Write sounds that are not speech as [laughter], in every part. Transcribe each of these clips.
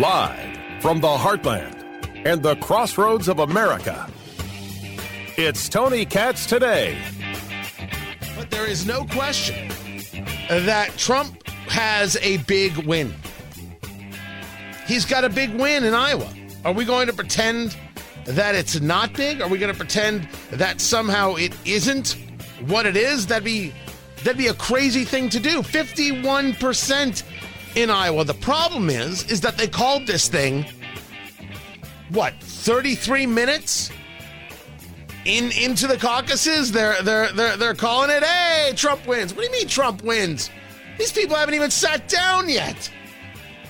Live from the heartland and the crossroads of America. It's Tony Katz today. But there is no question that Trump has a big win. He's got a big win in Iowa. Are we going to pretend that it's not big? Are we going to pretend that somehow it isn't what it is? That'd be that'd be a crazy thing to do. 51% in Iowa. The problem is is that they called this thing what, 33 minutes in into the caucuses? They're they're they're they're calling it, "Hey, Trump wins." What do you mean Trump wins? These people haven't even sat down yet.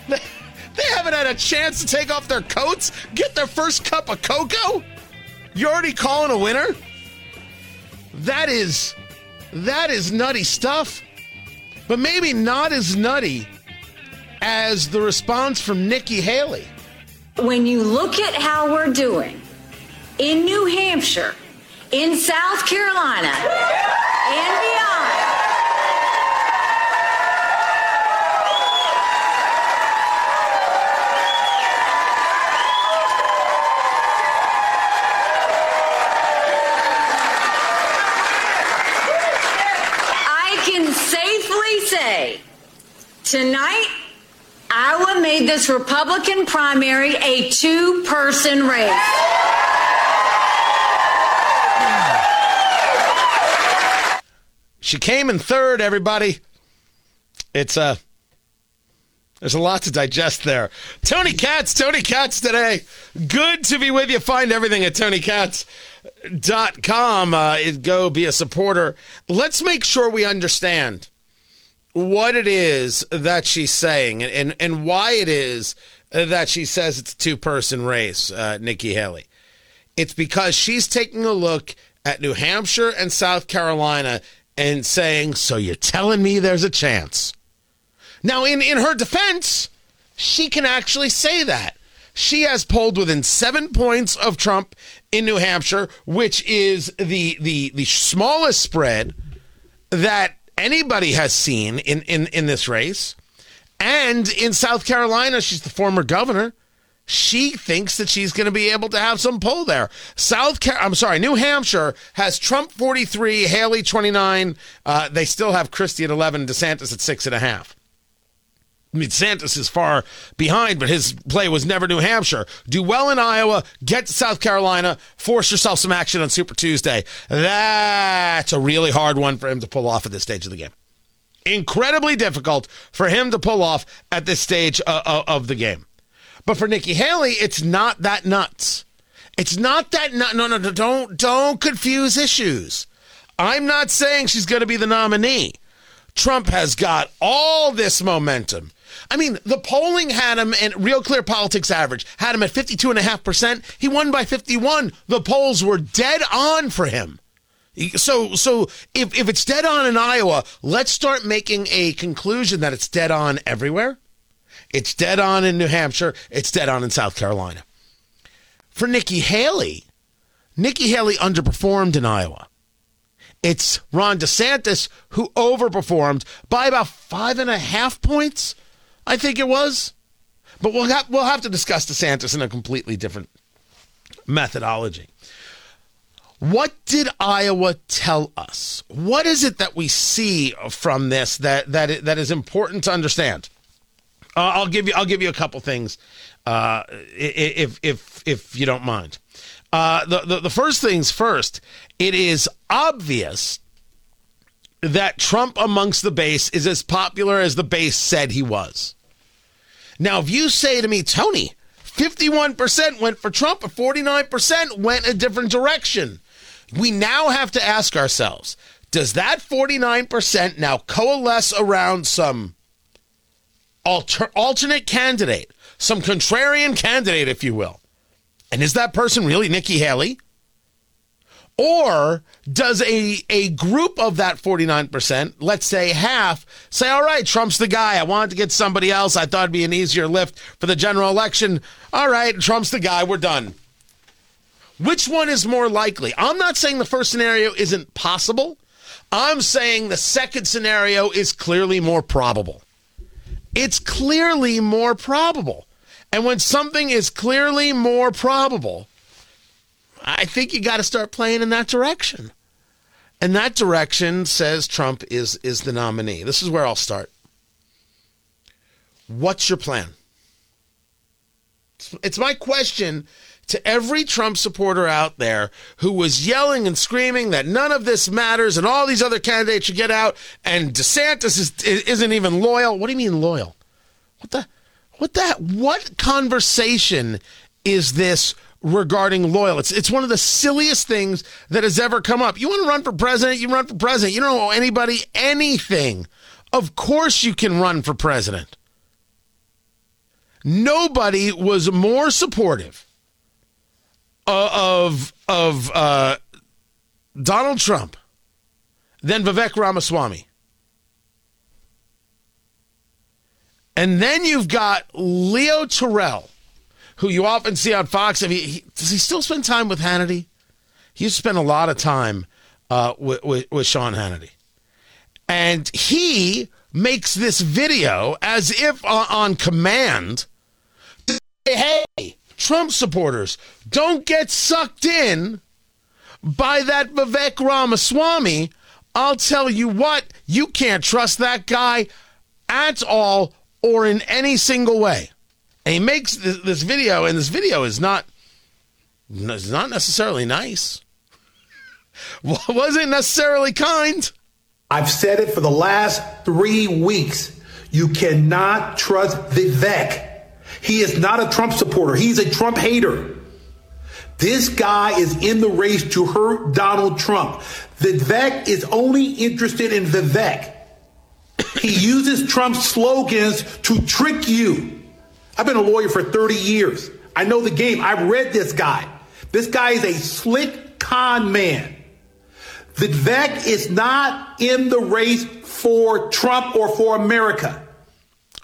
They haven't had a chance to take off their coats, get their first cup of cocoa. You're already calling a winner? That is that is nutty stuff. But maybe not as nutty as the response from Nikki Haley. When you look at how we're doing in New Hampshire, in South Carolina, and beyond, I can safely say tonight Iowa made this Republican primary a two person race. She came in third, everybody. It's a. Uh, there's a lot to digest there. Tony Katz, Tony Katz today. Good to be with you. Find everything at TonyKatz.com. Uh, go be a supporter. Let's make sure we understand what it is that she's saying and, and, and why it is that she says it's a two person race, uh, Nikki Haley. It's because she's taking a look at New Hampshire and South Carolina and saying, So you're telling me there's a chance? Now, in, in her defense, she can actually say that. She has polled within seven points of Trump in New Hampshire, which is the the the smallest spread that anybody has seen in, in, in this race. And in South Carolina, she's the former governor. She thinks that she's going to be able to have some pull there. South Car- I'm sorry, New Hampshire has Trump 43, Haley 29. Uh, they still have Christie at 11, DeSantis at six and a half. I mean, DeSantis is far behind, but his play was never New Hampshire. Do well in Iowa, get to South Carolina, force yourself some action on Super Tuesday. That's a really hard one for him to pull off at this stage of the game. Incredibly difficult for him to pull off at this stage uh, uh, of the game. But for Nikki Haley, it's not that nuts. It's not that nut. No, no, no. Don't don't confuse issues. I'm not saying she's going to be the nominee. Trump has got all this momentum. I mean, the polling had him, and Real Clear Politics average had him at 52.5%. He won by 51. The polls were dead on for him. So, so if, if it's dead on in Iowa, let's start making a conclusion that it's dead on everywhere. It's dead on in New Hampshire. It's dead on in South Carolina. For Nikki Haley, Nikki Haley underperformed in Iowa. It's Ron DeSantis who overperformed by about five and a half points, I think it was. But we'll have, we'll have to discuss DeSantis in a completely different methodology. What did Iowa tell us? What is it that we see from this that that that is important to understand? Uh, I'll give you I'll give you a couple things, uh, if if if you don't mind. Uh, the, the the first things first. It is obvious that Trump amongst the base is as popular as the base said he was. Now, if you say to me, Tony, 51% went for Trump, but 49% went a different direction, we now have to ask ourselves does that 49% now coalesce around some alter- alternate candidate, some contrarian candidate, if you will? And is that person really Nikki Haley? Or does a, a group of that 49%, let's say half, say, all right, Trump's the guy. I wanted to get somebody else. I thought it'd be an easier lift for the general election. All right, Trump's the guy. We're done. Which one is more likely? I'm not saying the first scenario isn't possible. I'm saying the second scenario is clearly more probable. It's clearly more probable. And when something is clearly more probable, I think you got to start playing in that direction. And that direction says Trump is is the nominee. This is where I'll start. What's your plan? It's my question to every Trump supporter out there who was yelling and screaming that none of this matters and all these other candidates should get out and DeSantis is, isn't even loyal. What do you mean loyal? What the what that what conversation is this regarding loyal? It's it's one of the silliest things that has ever come up. You want to run for president, you run for president. You don't owe anybody anything. Of course you can run for president. Nobody was more supportive of of uh, Donald Trump than Vivek Ramaswamy. And then you've got Leo Terrell, who you often see on Fox. I mean, he, does he still spend time with Hannity? He used to spend a lot of time uh, with, with, with Sean Hannity. And he makes this video as if uh, on command. Hey, hey, Trump supporters, don't get sucked in by that Vivek Ramaswamy. I'll tell you what, you can't trust that guy at all or in any single way. And he makes this, this video, and this video is not, is not necessarily nice. [laughs] Wasn't necessarily kind. I've said it for the last three weeks. You cannot trust Vivek. He is not a Trump supporter. He's a Trump hater. This guy is in the race to hurt Donald Trump. Vivek is only interested in Vivek. He uses Trump's slogans to trick you. I've been a lawyer for 30 years. I know the game. I've read this guy. This guy is a slick con man. Vivek is not in the race for Trump or for America.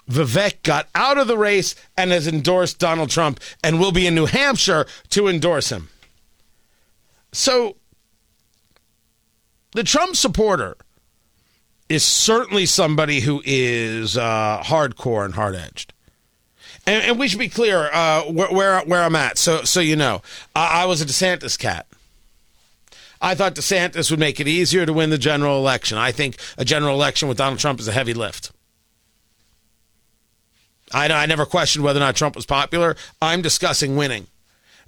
Vivek got out of the race and has endorsed Donald Trump and will be in New Hampshire to endorse him. So, the Trump supporter is certainly somebody who is uh, hardcore and hard edged. And, and, we should be clear uh, where, where, where I'm at. So so you know, I, I was a DeSantis cat. I thought DeSantis would make it easier to win the general election. I think a general election with Donald Trump is a heavy lift. I, I never questioned whether or not Trump was popular. I'm discussing winning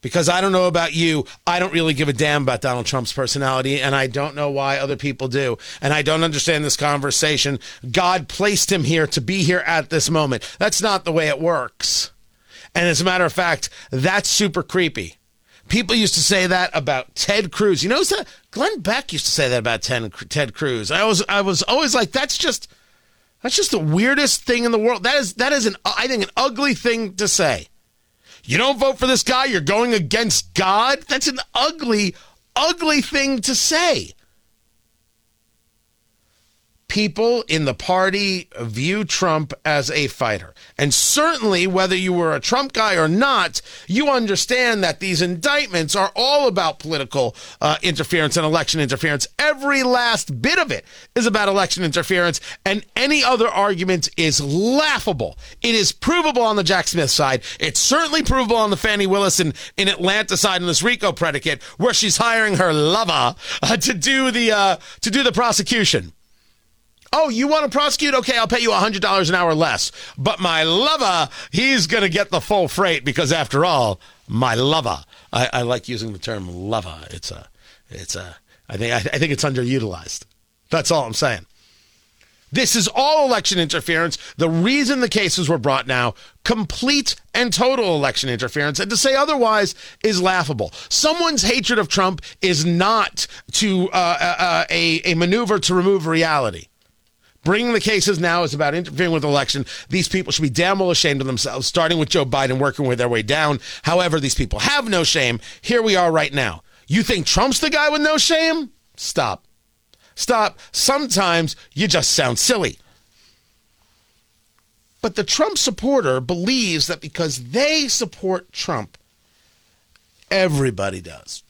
because I don't know about you. I don't really give a damn about Donald Trump's personality, and I don't know why other people do. And I don't understand this conversation. God placed him here to be here at this moment. That's not the way it works. And as a matter of fact, that's super creepy. People used to say that about Ted Cruz. You know, Glenn Beck used to say that about Ted, Ted Cruz. I was, I was always like, that's just that's just the weirdest thing in the world. That is that is an I think an ugly thing to say. You don't vote for this guy, you're going against God? That's an ugly ugly thing to say people in the party view Trump as a fighter. And certainly, whether you were a Trump guy or not, you understand that these indictments are all about political uh, interference and election interference. Every last bit of it is about election interference, and any other argument is laughable. It is provable on the Jack Smith side. It's certainly provable on the Fani Willis in, in Atlanta side in this RICO predicate, where she's hiring her lover uh, to do the uh, to do the prosecution. Oh, you want to prosecute? Okay, I'll pay you $100 an hour less. But my lover, he's going to get the full freight because after all, my lover. I, I like using the term lover. It's a, it's a, I think, I, I think it's underutilized. That's all I'm saying. This is all election interference. The reason the cases were brought now, complete and total election interference. And to say otherwise is laughable. Someone's hatred of Trump is not to uh, uh, uh a, a maneuver to remove reality. Bringing the cases now is about interfering with the election. These people should be damn well ashamed of themselves, starting with Joe Biden, working with their way down. However, these people have no shame. Here we are right now. You think Trump's the guy with no shame? Stop. Stop. Sometimes you just sound silly. But the Trump supporter believes that because they support Trump, everybody does.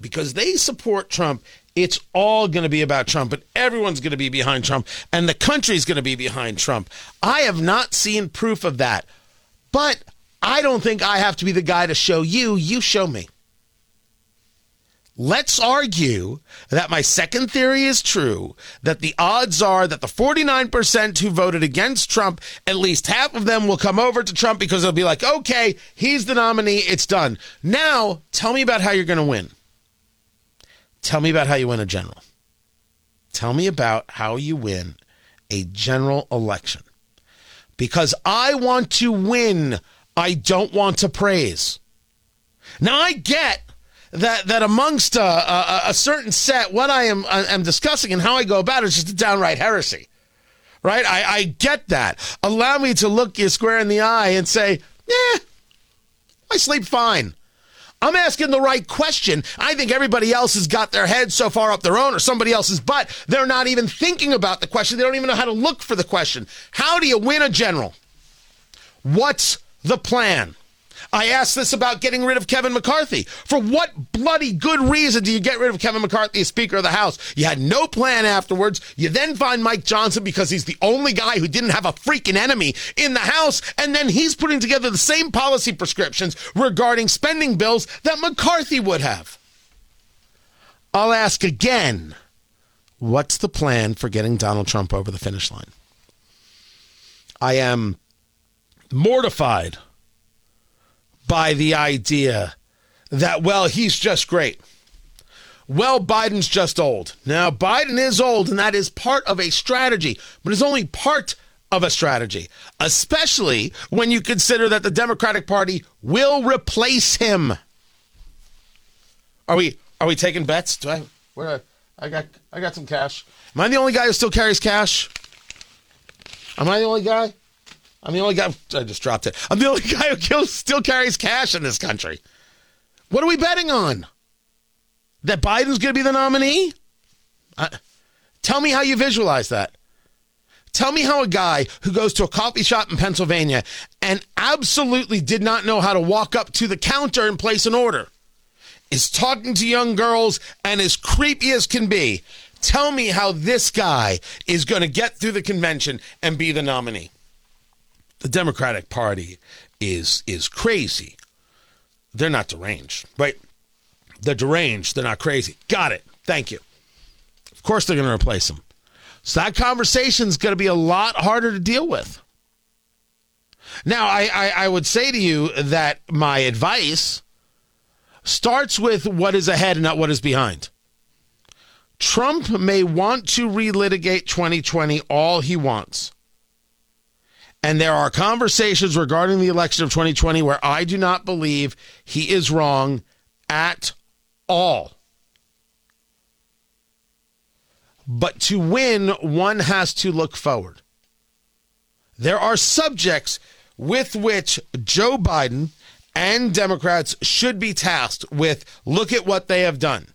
Because they support Trump, it's all going to be about Trump, and everyone's going to be behind Trump, and the country's going to be behind Trump. I have not seen proof of that, but I don't think I have to be the guy to show you, you show me. Let's argue that my second theory is true, that the odds are that the 49% who voted against Trump, at least half of them will come over to Trump because they'll be like, okay, he's the nominee, it's done. Now, tell me about how you're going to win. Tell me about how you win a general. Tell me about how you win a general election. Because I want to win, I don't want to praise. Now, I get that that amongst a, a, a certain set, what I am I am discussing and how I go about it is just a downright heresy, right? I, I get that. Allow me to look you square in the eye and say, "Yeah, I sleep fine." I'm asking the right question. I think everybody else has got their head so far up their own or somebody else's butt, they're not even thinking about the question. They don't even know how to look for the question. How do you win a general? What's the plan? I asked this about getting rid of Kevin McCarthy. For what bloody good reason do you get rid of Kevin McCarthy as Speaker of the House? You had no plan afterwards. You then find Mike Johnson because he's the only guy who didn't have a freaking enemy in the House. And then he's putting together the same policy prescriptions regarding spending bills that McCarthy would have. I'll ask again what's the plan for getting Donald Trump over the finish line? I am mortified by the idea that, well, he's just great. Well, Biden's just old. Now, Biden is old, and that is part of a strategy, but it's only part of a strategy, especially when you consider that the Democratic Party will replace him. Are we are we taking bets? Do I where I got I got some cash. Am I the only guy who still carries cash? Am I the only guy? I'm the only guy. I just dropped it. I'm the only [laughs] guy who still carries cash in this country. What are we betting on? That Biden's going to be the nominee? Tell me how you visualize that. Tell me how a guy who goes to a coffee shop in Pennsylvania and absolutely did not know how to walk up to the counter and place an order is talking to young girls and as creepy as can be. Tell me how this guy is going to get through the convention and be the nominee the Democratic Party is is crazy. They're not deranged, right? They're deranged. They're not crazy. Got it. Thank you. Of course, they're going to replace them. So that conversation is going to be a lot harder to deal with. Now, I, I, I would say to you that my advice starts with what is ahead and not what is behind. Trump may want to relitigate 2020 all he wants. And there are conversations regarding the election of 2020 where I do not believe he is wrong at all. But to win, one has to look forward. There are subjects with which Joe Biden and Democrats should be tasked with look at what they have done.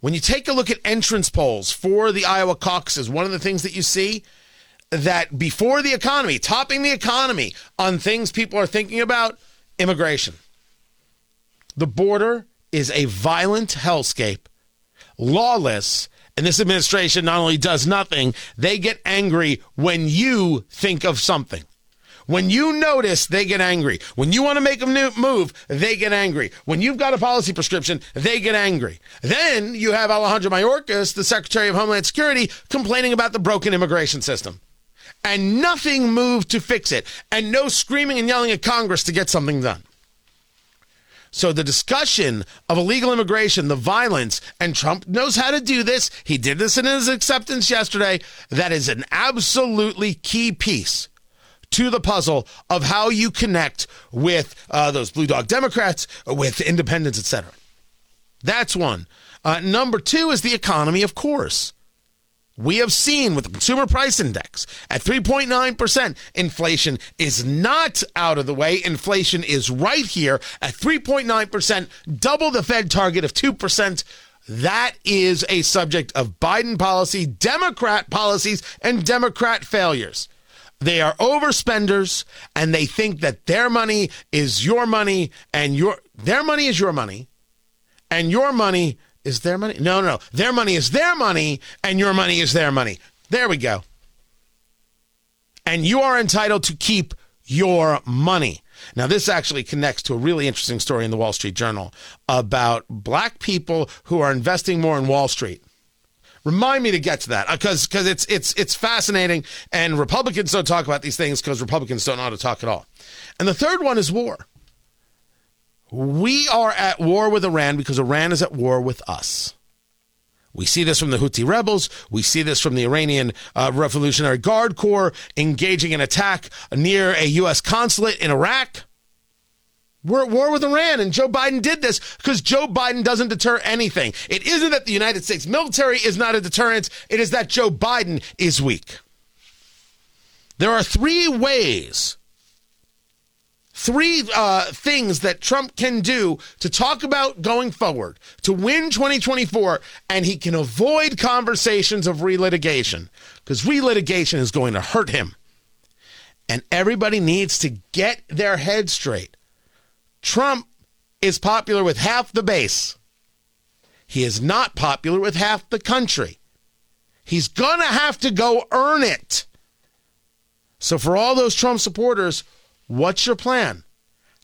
When you take a look at entrance polls for the Iowa caucuses, one of the things that you see that before the economy, topping the economy on things people are thinking about, immigration. The border is a violent hellscape, lawless, and this administration not only does nothing, they get angry when you think of something. When you notice, they get angry. When you want to make a move, they get angry. When you've got a policy prescription, they get angry. Then you have Alejandro Mayorkas, the Secretary of Homeland Security, complaining about the broken immigration system and nothing moved to fix it, and no screaming and yelling at Congress to get something done. So the discussion of illegal immigration, the violence, and Trump knows how to do this. He did this in his acceptance yesterday. That is an absolutely key piece to the puzzle of how you connect with uh, those blue dog Democrats, with independents, etc. That's one. Uh, number two is the economy, of course. We have seen with the consumer price index at 3.9%, inflation is not out of the way. Inflation is right here at 3.9%, double the Fed target of 2%. That is a subject of Biden policy, Democrat policies, and Democrat failures. They are overspenders and they think that their money is your money and your their money is your money and your money is their money? No, no, no. Their money is their money, and your money is their money. There we go. And you are entitled to keep your money. Now, this actually connects to a really interesting story in the Wall Street Journal about black people who are investing more in Wall Street. Remind me to get to that uh, because because it's it's it's fascinating, and Republicans don't talk about these things because Republicans don't know how to talk at all. And the third one is war. We are at war with Iran because Iran is at war with us. We see this from the Houthi rebels. We see this from the Iranian uh, Revolutionary Guard Corps engaging in attack near a U.S. consulate in Iraq. We're at war with Iran, and Joe Biden did this because Joe Biden doesn't deter anything. It isn't that the United States military is not a deterrent, it is that Joe Biden is weak. There are three ways, three uh, things that Trump can do to talk about going forward to win 2024, and he can avoid conversations of relitigation because relitigation is going to hurt him. And everybody needs to get their head straight. Trump is popular with half the base. He is not popular with half the country. He's going to have to go earn it. So, for all those Trump supporters, what's your plan?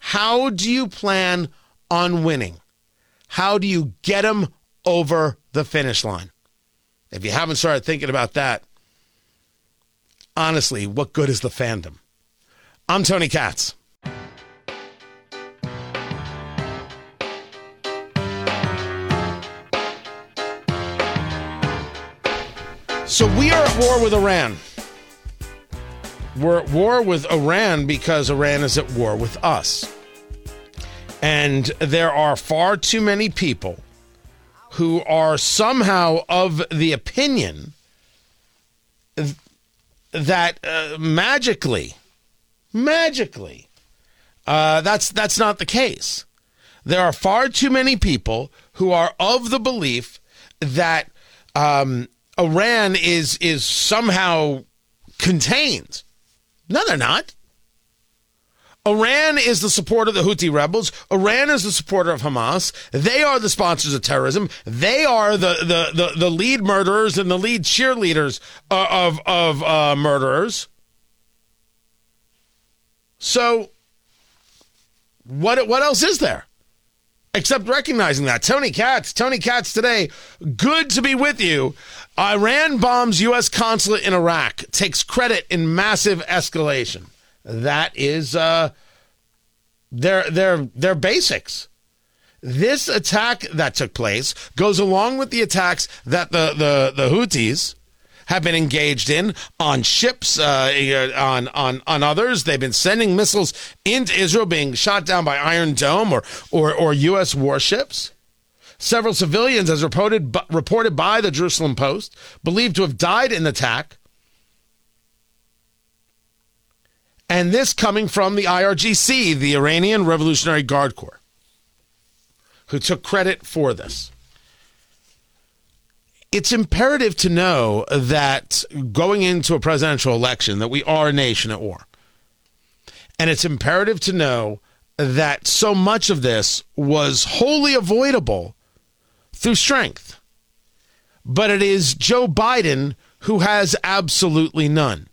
How do you plan on winning? How do you get them over the finish line? If you haven't started thinking about that, honestly, what good is the fandom? I'm Tony Katz. So we are at war with Iran. We're at war with Iran because Iran is at war with us. And there are far too many people who are somehow of the opinion that uh, magically, magically, uh, that's that's not the case. There are far too many people who are of the belief that um, Iran is is somehow contained. No, they're not. Iran is the supporter of the Houthi rebels. Iran is the supporter of Hamas. They are the sponsors of terrorism. They are the the the, the lead murderers and the lead cheerleaders uh, of of uh, murderers. So, what what else is there? Except recognizing that. Tony Katz, Tony Katz today, good to be with you. Iran bombs U.S. consulate in Iraq, takes credit in massive escalation. That is uh, their their their basics. This attack that took place goes along with the attacks that the the, the Houthis have been engaged in on ships, uh, on on on others. They've been sending missiles into Israel, being shot down by Iron Dome or or, or U.S. warships. Several civilians, as reported, reported by the Jerusalem Post, believed to have died in the attack. And this coming from the IRGC, the Iranian Revolutionary Guard Corps, who took credit for this. It's imperative to know that going into a presidential election that we are a nation at war. And it's imperative to know that so much of this was wholly avoidable through strength. But it is Joe Biden who has absolutely none.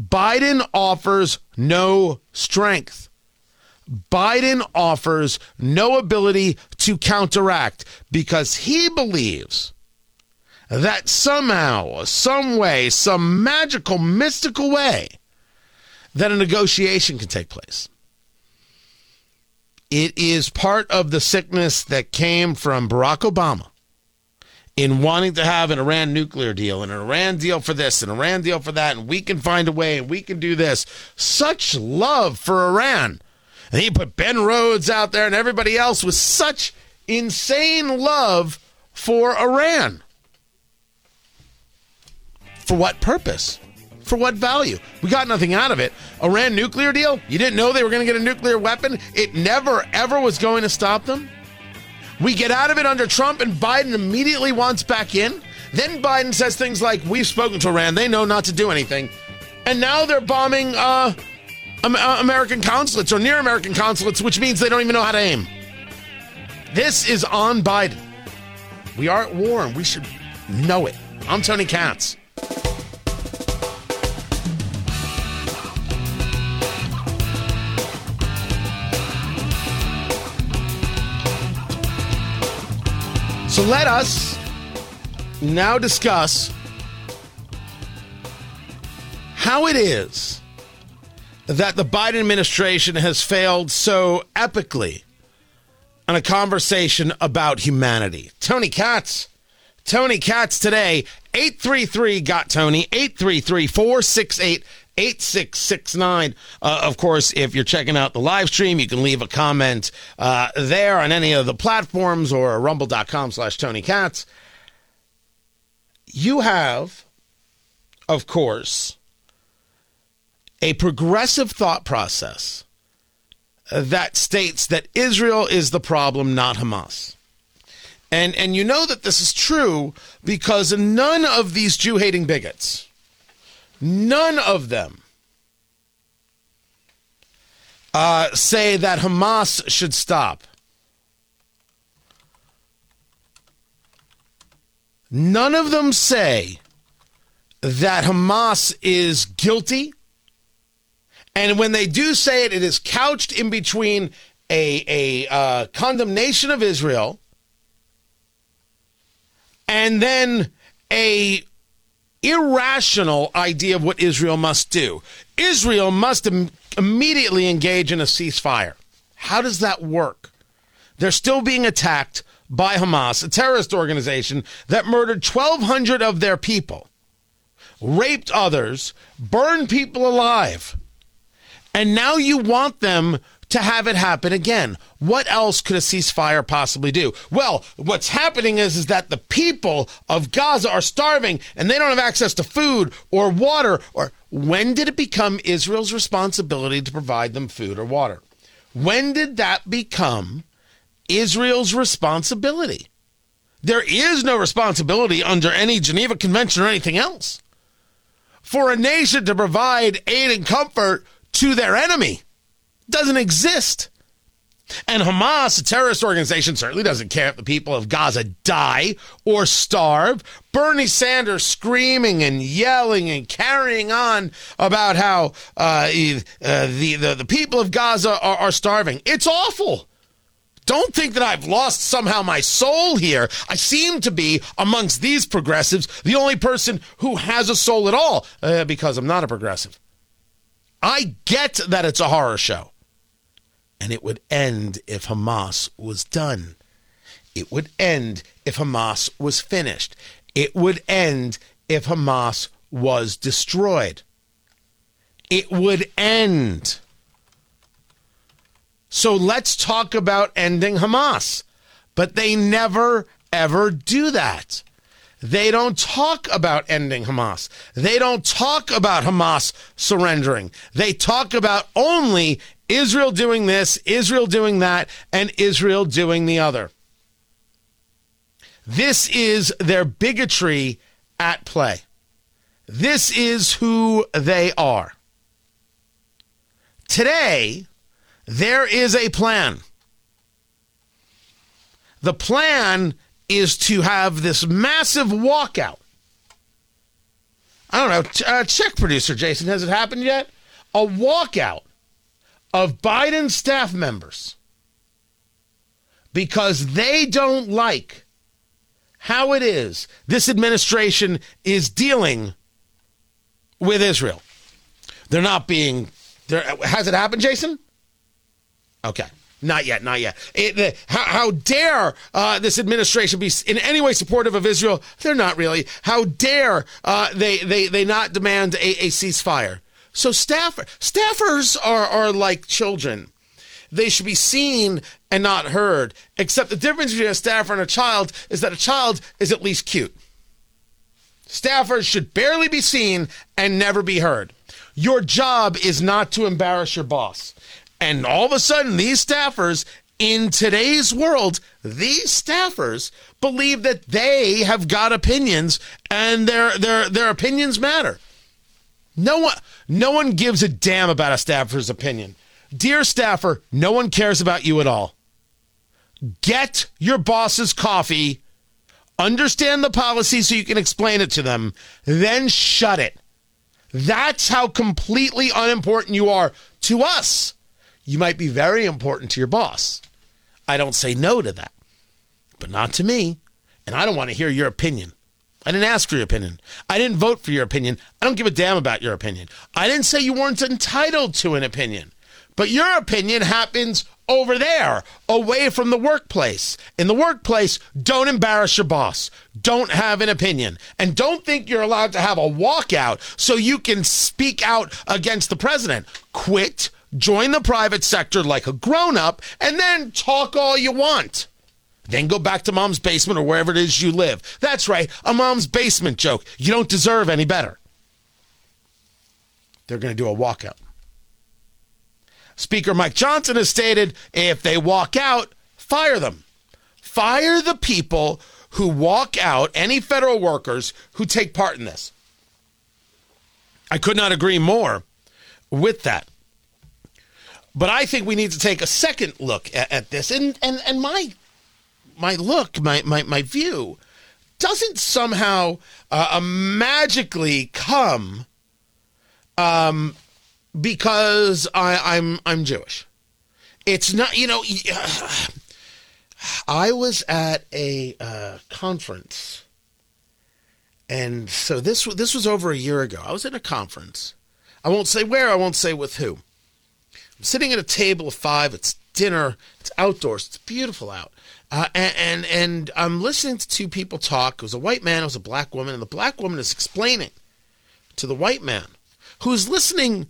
Biden offers no strength. Biden offers no ability to counteract because he believes that somehow, some way, some magical, mystical way, that a negotiation can take place. It is part of the sickness that came from Barack Obama in wanting to have an Iran nuclear deal and an Iran deal for this and an Iran deal for that, and we can find a way and we can do this. Such love for Iran. And he put Ben Rhodes out there and everybody else with such insane love for Iran. For what purpose? For what value? We got nothing out of it. Iran nuclear deal? You didn't know they were going to get a nuclear weapon? It never, ever was going to stop them? We get out of it under Trump, and Biden immediately wants back in. Then Biden says things like, We've spoken to Iran, they know not to do anything. And now they're bombing uh, uh American consulates or near American consulates, which means they don't even know how to aim. This is on Biden. We are at war, and we should know it. I'm Tony Katz. So let us now discuss how it is that the Biden administration has failed so epically on a conversation about humanity. Tony Katz. Tony Katz today, 833 got Tony, 833 468 8669. Uh, of course, if you're checking out the live stream, you can leave a comment uh, there on any of the platforms or rumble.com slash Tony Katz. You have, of course, a progressive thought process that states that Israel is the problem, not Hamas. And, and you know that this is true because none of these Jew hating bigots, none of them uh, say that Hamas should stop. None of them say that Hamas is guilty and when they do say it, it is couched in between a, a uh, condemnation of Israel and then a irrational idea of what Israel must do. Israel must Im- immediately engage in a ceasefire. How does that work? They're still being attacked by Hamas, a terrorist organization that murdered 1,200 of their people, raped others, burned people alive. And now you want them to have it happen again. What else could a ceasefire possibly do? Well, what's happening is, is that the people of Gaza are starving and they don't have access to food or water or when did it become Israel's responsibility to provide them food or water? When did that become Israel's responsibility? There is no responsibility under any Geneva Convention or anything else for a nation to provide aid and comfort to their enemy doesn't exist. And Hamas, a terrorist organization, certainly doesn't care if the people of Gaza die or starve. Bernie Sanders screaming and yelling and carrying on about how uh, uh, the, the, the people of Gaza are, are starving. It's awful. Don't think that I've lost somehow my soul here. I seem to be, amongst these progressives, the only person who has a soul at all uh, because I'm not a progressive. I get that it's a horror show. And it would end if Hamas was done. It would end if Hamas was finished. It would end if Hamas was destroyed. It would end. So let's talk about ending Hamas. But they never, ever do that. They don't talk about ending Hamas. They don't talk about Hamas surrendering. They talk about only Israel doing this, Israel doing that, and Israel doing the other. This is their bigotry at play. This is who they are. Today, there is a plan. The plan is to have this massive walkout. I don't know. Uh, check producer Jason. Has it happened yet? A walkout of Biden staff members because they don't like how it is this administration is dealing with Israel. They're not being. There has it happened, Jason? Okay. Not yet, not yet. It, the, how, how, dare uh, this administration be in any way supportive of Israel? They're not really. How dare uh, they, they, they not demand a, a ceasefire? So staff, staffers are, are like children. They should be seen and not heard. Except the difference between a staffer and a child is that a child is at least cute. Staffers should barely be seen and never be heard. Your job is not to embarrass your boss. And all of a sudden, these staffers in today's world, these staffers believe that they have got opinions and their their their opinions matter. No one no one gives a damn about a staffer's opinion. Dear staffer, no one cares about you at all. Get your boss's coffee, understand the policy so you can explain it to them, then shut it. That's how completely unimportant you are to us you might be very important to your boss. I don't say no to that, but not to me. and I don't want to hear your opinion. I didn't ask for your opinion. I didn't vote for your opinion. I don't give a damn about your opinion. I didn't say you weren't entitled to an opinion. But your opinion happens over there, away from the workplace. In the workplace, don't embarrass your boss. Don't have an opinion. And don't think you're allowed to have a walkout so you can speak out against the president. Quit, join the private sector like a grown up, and then talk all you want. Then go back to mom's basement or wherever it is you live. That's right, a mom's basement joke. You don't deserve any better. They're going to do a walkout. Speaker Mike Johnson has stated if they walk out, fire them. Fire the people who walk out, any federal workers who take part in this. I could not agree more with that. But I think we need to take a second look at, at this. And, and, and my, my look, my, my, my view, doesn't somehow uh, magically come um, because I, I'm I'm Jewish. It's not, you know. [sighs] I was at a uh, conference, and so this this was over a year ago. I was at a conference. I won't say where. I won't say with who. I'm sitting at a table of five. It's dinner. It's outdoors. It's beautiful out. Uh, and, and and I'm listening to two people talk. It was a white man. It was a black woman, and the black woman is explaining to the white man, who's listening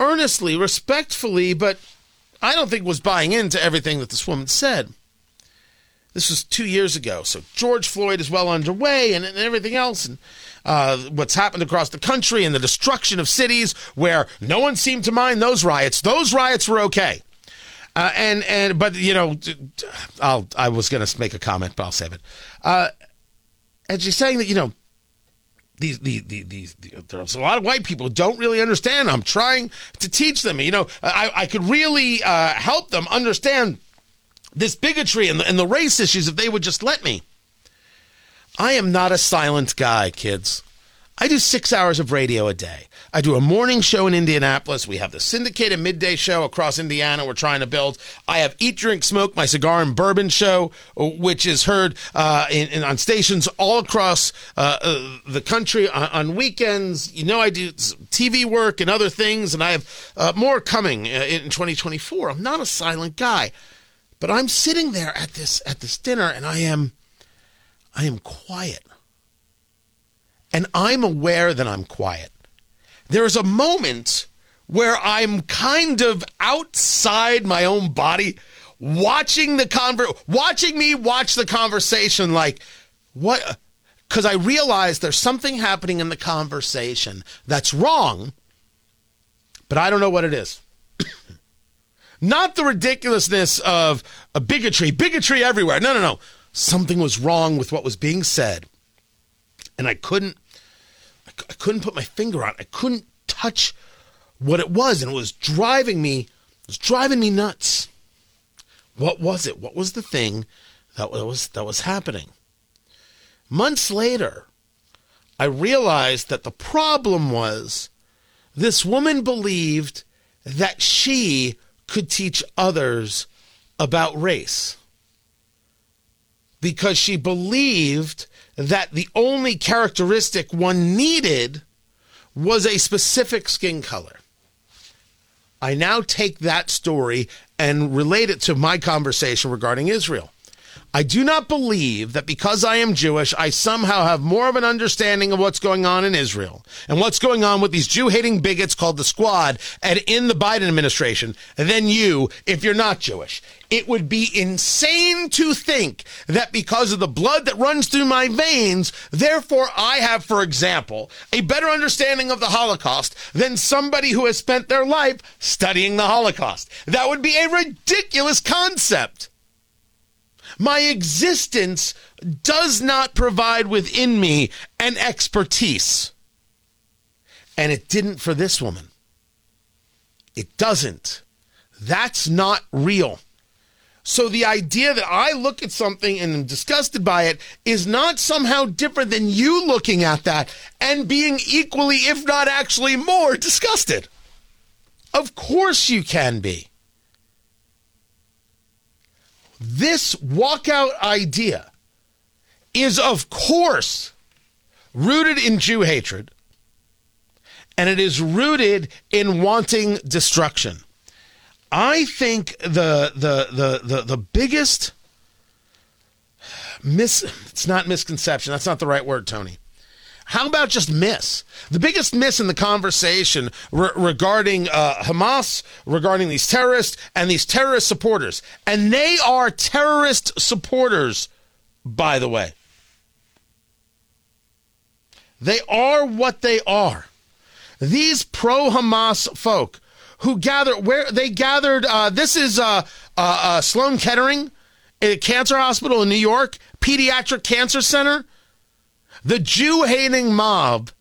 earnestly, respectfully, but I don't think was buying into everything that this woman said. This was two years ago, so George Floyd is well underway, and, and everything else, and uh, what's happened across the country, and the destruction of cities where no one seemed to mind those riots. Those riots were okay. Uh, and and but you know, I'll I was going to make a comment, but I'll save it. Uh, and she's saying that you know these, these, these, these, there's a lot of white people who don't really understand. I'm trying to teach them. You know, I, I could really uh, help them understand this bigotry and the, and the race issues if they would just let me. I am not a silent guy, kids. I do six hours of radio a day. I do a morning show in Indianapolis. We have the syndicated midday show across Indiana we're trying to build. I have Eat, Drink, Smoke, my cigar and bourbon show, which is heard uh, in, in, on stations all across uh, uh, the country on, on, weekends. You know, I do TV work and other things, and I have uh, more coming uh, in 2024. I'm not a silent guy, but I'm sitting there at this at this dinner, and I am I am quiet. And I'm aware that I'm quiet. There's a moment where I'm kind of outside my own body, watching the conver- watching me watch the conversation like what because I realize there's something happening in the conversation that's wrong, but I don't know what it is. [coughs] Not the ridiculousness of a bigotry, bigotry everywhere. No, no, no. Something was wrong with what was being said and I couldn't I couldn't put my finger on. I couldn't touch what it was and it was driving me it was driving me nuts. What was it? What was the thing that was that was happening? Months later, I realized that the problem was this woman believed that she could teach others about race because she believed that the only characteristic one needed was a specific skin color. I now take that story and relate it to my conversation regarding Israel. I do not believe that because I am Jewish, I somehow have more of an understanding of what's going on in Israel and what's going on with these Jew hating bigots called the Squad and in the Biden administration than you if you're not Jewish. It would be insane to think that because of the blood that runs through my veins, therefore I have, for example, a better understanding of the Holocaust than somebody who has spent their life studying the Holocaust. That would be a ridiculous concept. My existence does not provide within me an expertise. And it didn't for this woman. It doesn't. That's not real. So the idea that I look at something and am disgusted by it is not somehow different than you looking at that and being equally, if not actually more, disgusted. Of course you can be. This walkout idea is, of course, rooted in Jew hatred, and it is rooted in wanting destruction. I think the the the the, the biggest mis it's not misconception. That's not the right word, Tony. How about just miss? The biggest miss in the conversation re- regarding uh, Hamas, regarding these terrorists and these terrorist supporters, and they are terrorist supporters, by the way. They are what they are. These pro Hamas folk who gather where they gathered. Uh, this is uh, uh, uh Sloan Kettering, a cancer hospital in New York, pediatric cancer center the Jew hating mob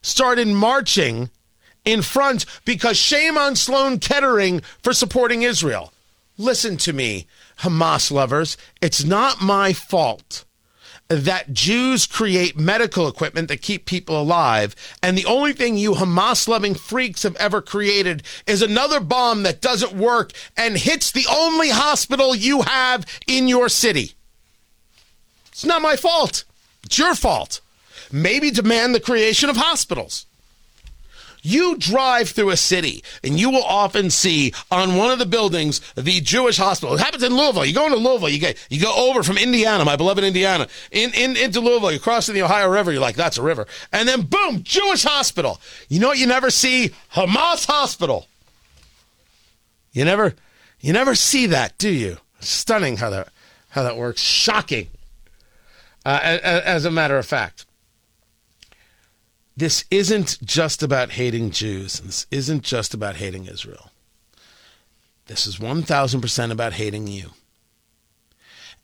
started marching in front because shame on Sloan Kettering for supporting Israel. Listen to me, Hamas lovers. It's not my fault that Jews create medical equipment that keep people alive. And the only thing you Hamas loving freaks have ever created is another bomb that doesn't work and hits the only hospital you have in your city. It's not my fault. It's your fault maybe demand the creation of hospitals. You drive through a city and you will often see on one of the buildings the Jewish hospital. It happens in Louisville. You go into Louisville, you get you go over from Indiana, my beloved Indiana, in, in into Louisville, you cross the Ohio River, you're like, that's a river. And then boom, Jewish hospital. You know what you never see? Hamas hospital. You never you never see that, do you? Stunning how that how that works. Shocking. Uh, as, as a matter of fact this isn't just about hating Jews. This isn't just about hating Israel. This is 1000% about hating you.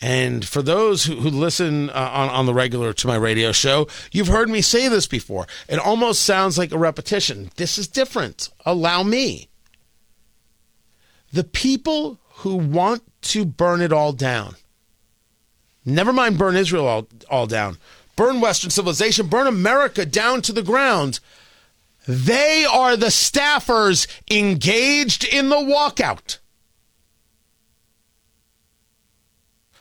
And for those who, who listen uh, on, on the regular to my radio show, you've heard me say this before. It almost sounds like a repetition. This is different. Allow me. The people who want to burn it all down, never mind burn Israel all, all down, burn Western civilization, burn America down to the ground. They are the staffers engaged in the walkout.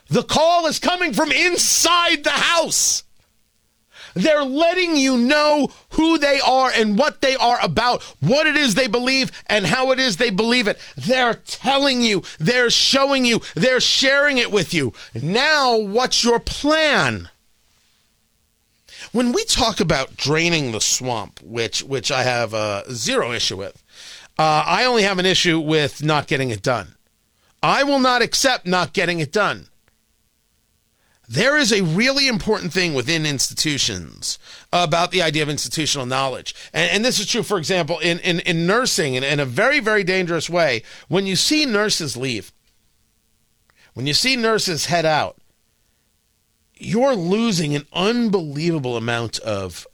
The call is coming from inside the house. They're letting you know who they are and what they are about, what it is they believe, and how it is they believe it. They're telling you, they're showing you, they're sharing it with you. Now, what's your plan? When we talk about draining the swamp, which which I have uh, zero issue with, uh, I only have an issue with not getting it done. I will not accept not getting it done. There is a really important thing within institutions about the idea of institutional knowledge. And, and this is true, for example, in, in, in nursing in, in a very, very dangerous way. When you see nurses leave, when you see nurses head out, you're losing an unbelievable amount of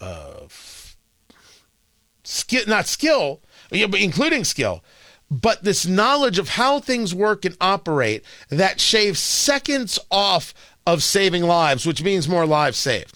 skill, not skill, including skill, but this knowledge of how things work and operate that shaves seconds off of saving lives, which means more lives saved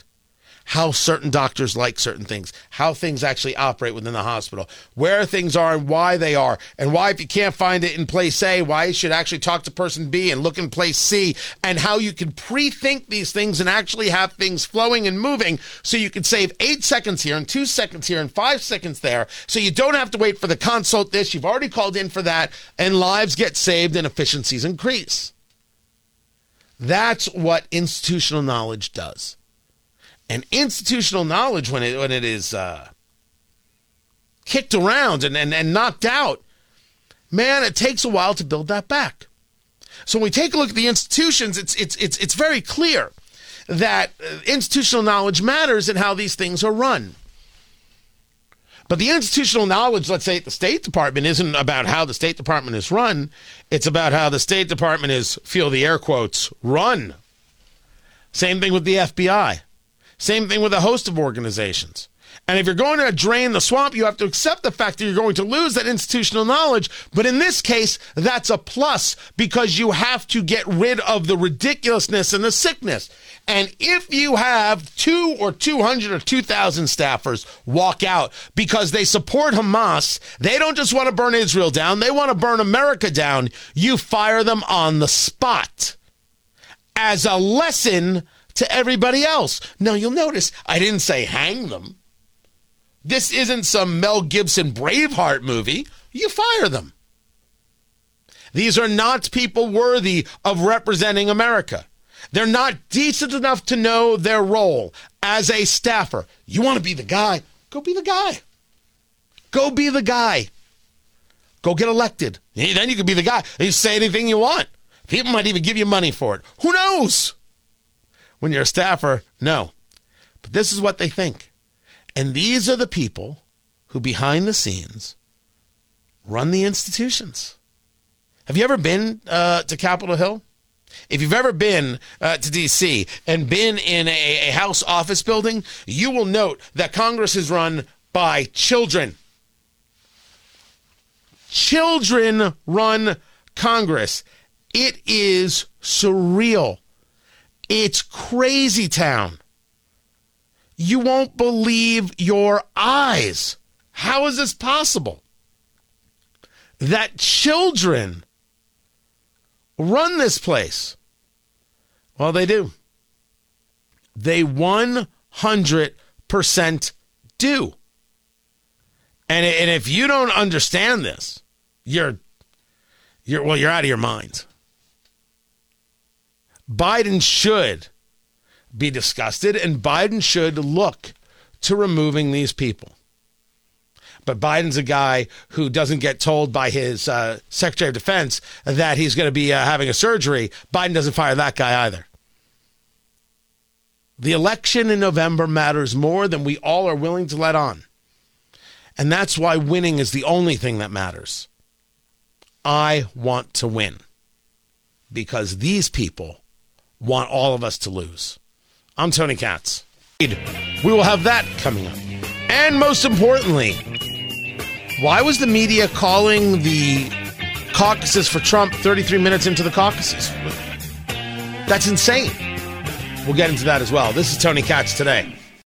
how certain doctors like certain things, how things actually operate within the hospital, where things are and why they are, and why if you can't find it in place A, why you should actually talk to person B and look in place C, and how you can pre-think these things and actually have things flowing and moving so you can save eight seconds here and two seconds here and five seconds there so you don't have to wait for the consult this, you've already called in for that, and lives get saved and efficiencies increase. That's what institutional knowledge does and institutional knowledge when it when it is uh, kicked around and, and, and knocked out, man, it takes a while to build that back. So when we take a look at the institutions, it's it's it's it's very clear that uh, institutional knowledge matters in how these things are run. But the institutional knowledge, let's say at the State Department, isn't about how the State Department is run. It's about how the State Department is, feel the air quotes, run. Same thing with the FBI. Same thing with a host of organizations. And if you're going to drain the swamp, you have to accept the fact that you're going to lose that institutional knowledge. But in this case, that's a plus because you have to get rid of the ridiculousness and the sickness. And if you have two or 200 or 2,000 staffers walk out because they support Hamas, they don't just want to burn Israel down, they want to burn America down, you fire them on the spot as a lesson to everybody else. Now, you'll notice I didn't say hang them. This isn't some Mel Gibson Braveheart movie. You fire them. These are not people worthy of representing America. They're not decent enough to know their role as a staffer. You want to be the guy? Go be the guy. Go be the guy. Go get elected. Then you can be the guy. You say anything you want. People might even give you money for it. Who knows? When you're a staffer, no. But this is what they think. And these are the people who, behind the scenes, run the institutions. Have you ever been uh, to Capitol Hill? If you've ever been uh, to D.C. and been in a, a House office building, you will note that Congress is run by children. Children run Congress. It is surreal. It's crazy town. You won't believe your eyes. How is this possible? That children run this place. Well, they do. They 100% do. And, and if you don't understand this, you're you're well, you're out of your mind. Biden should be disgusted and Biden should look to removing these people. But Biden's a guy who doesn't get told by his uh, Secretary of Defense that he's going to be uh, having a surgery. Biden doesn't fire that guy either. The election in November matters more than we all are willing to let on. And that's why winning is the only thing that matters. I want to win because these people want all of us to lose. I'm Tony Katz. We will have that coming up. And most importantly, why was the media calling the caucuses for Trump 33 minutes into the caucuses? That's insane. We'll get into that as well. This is Tony Katz today.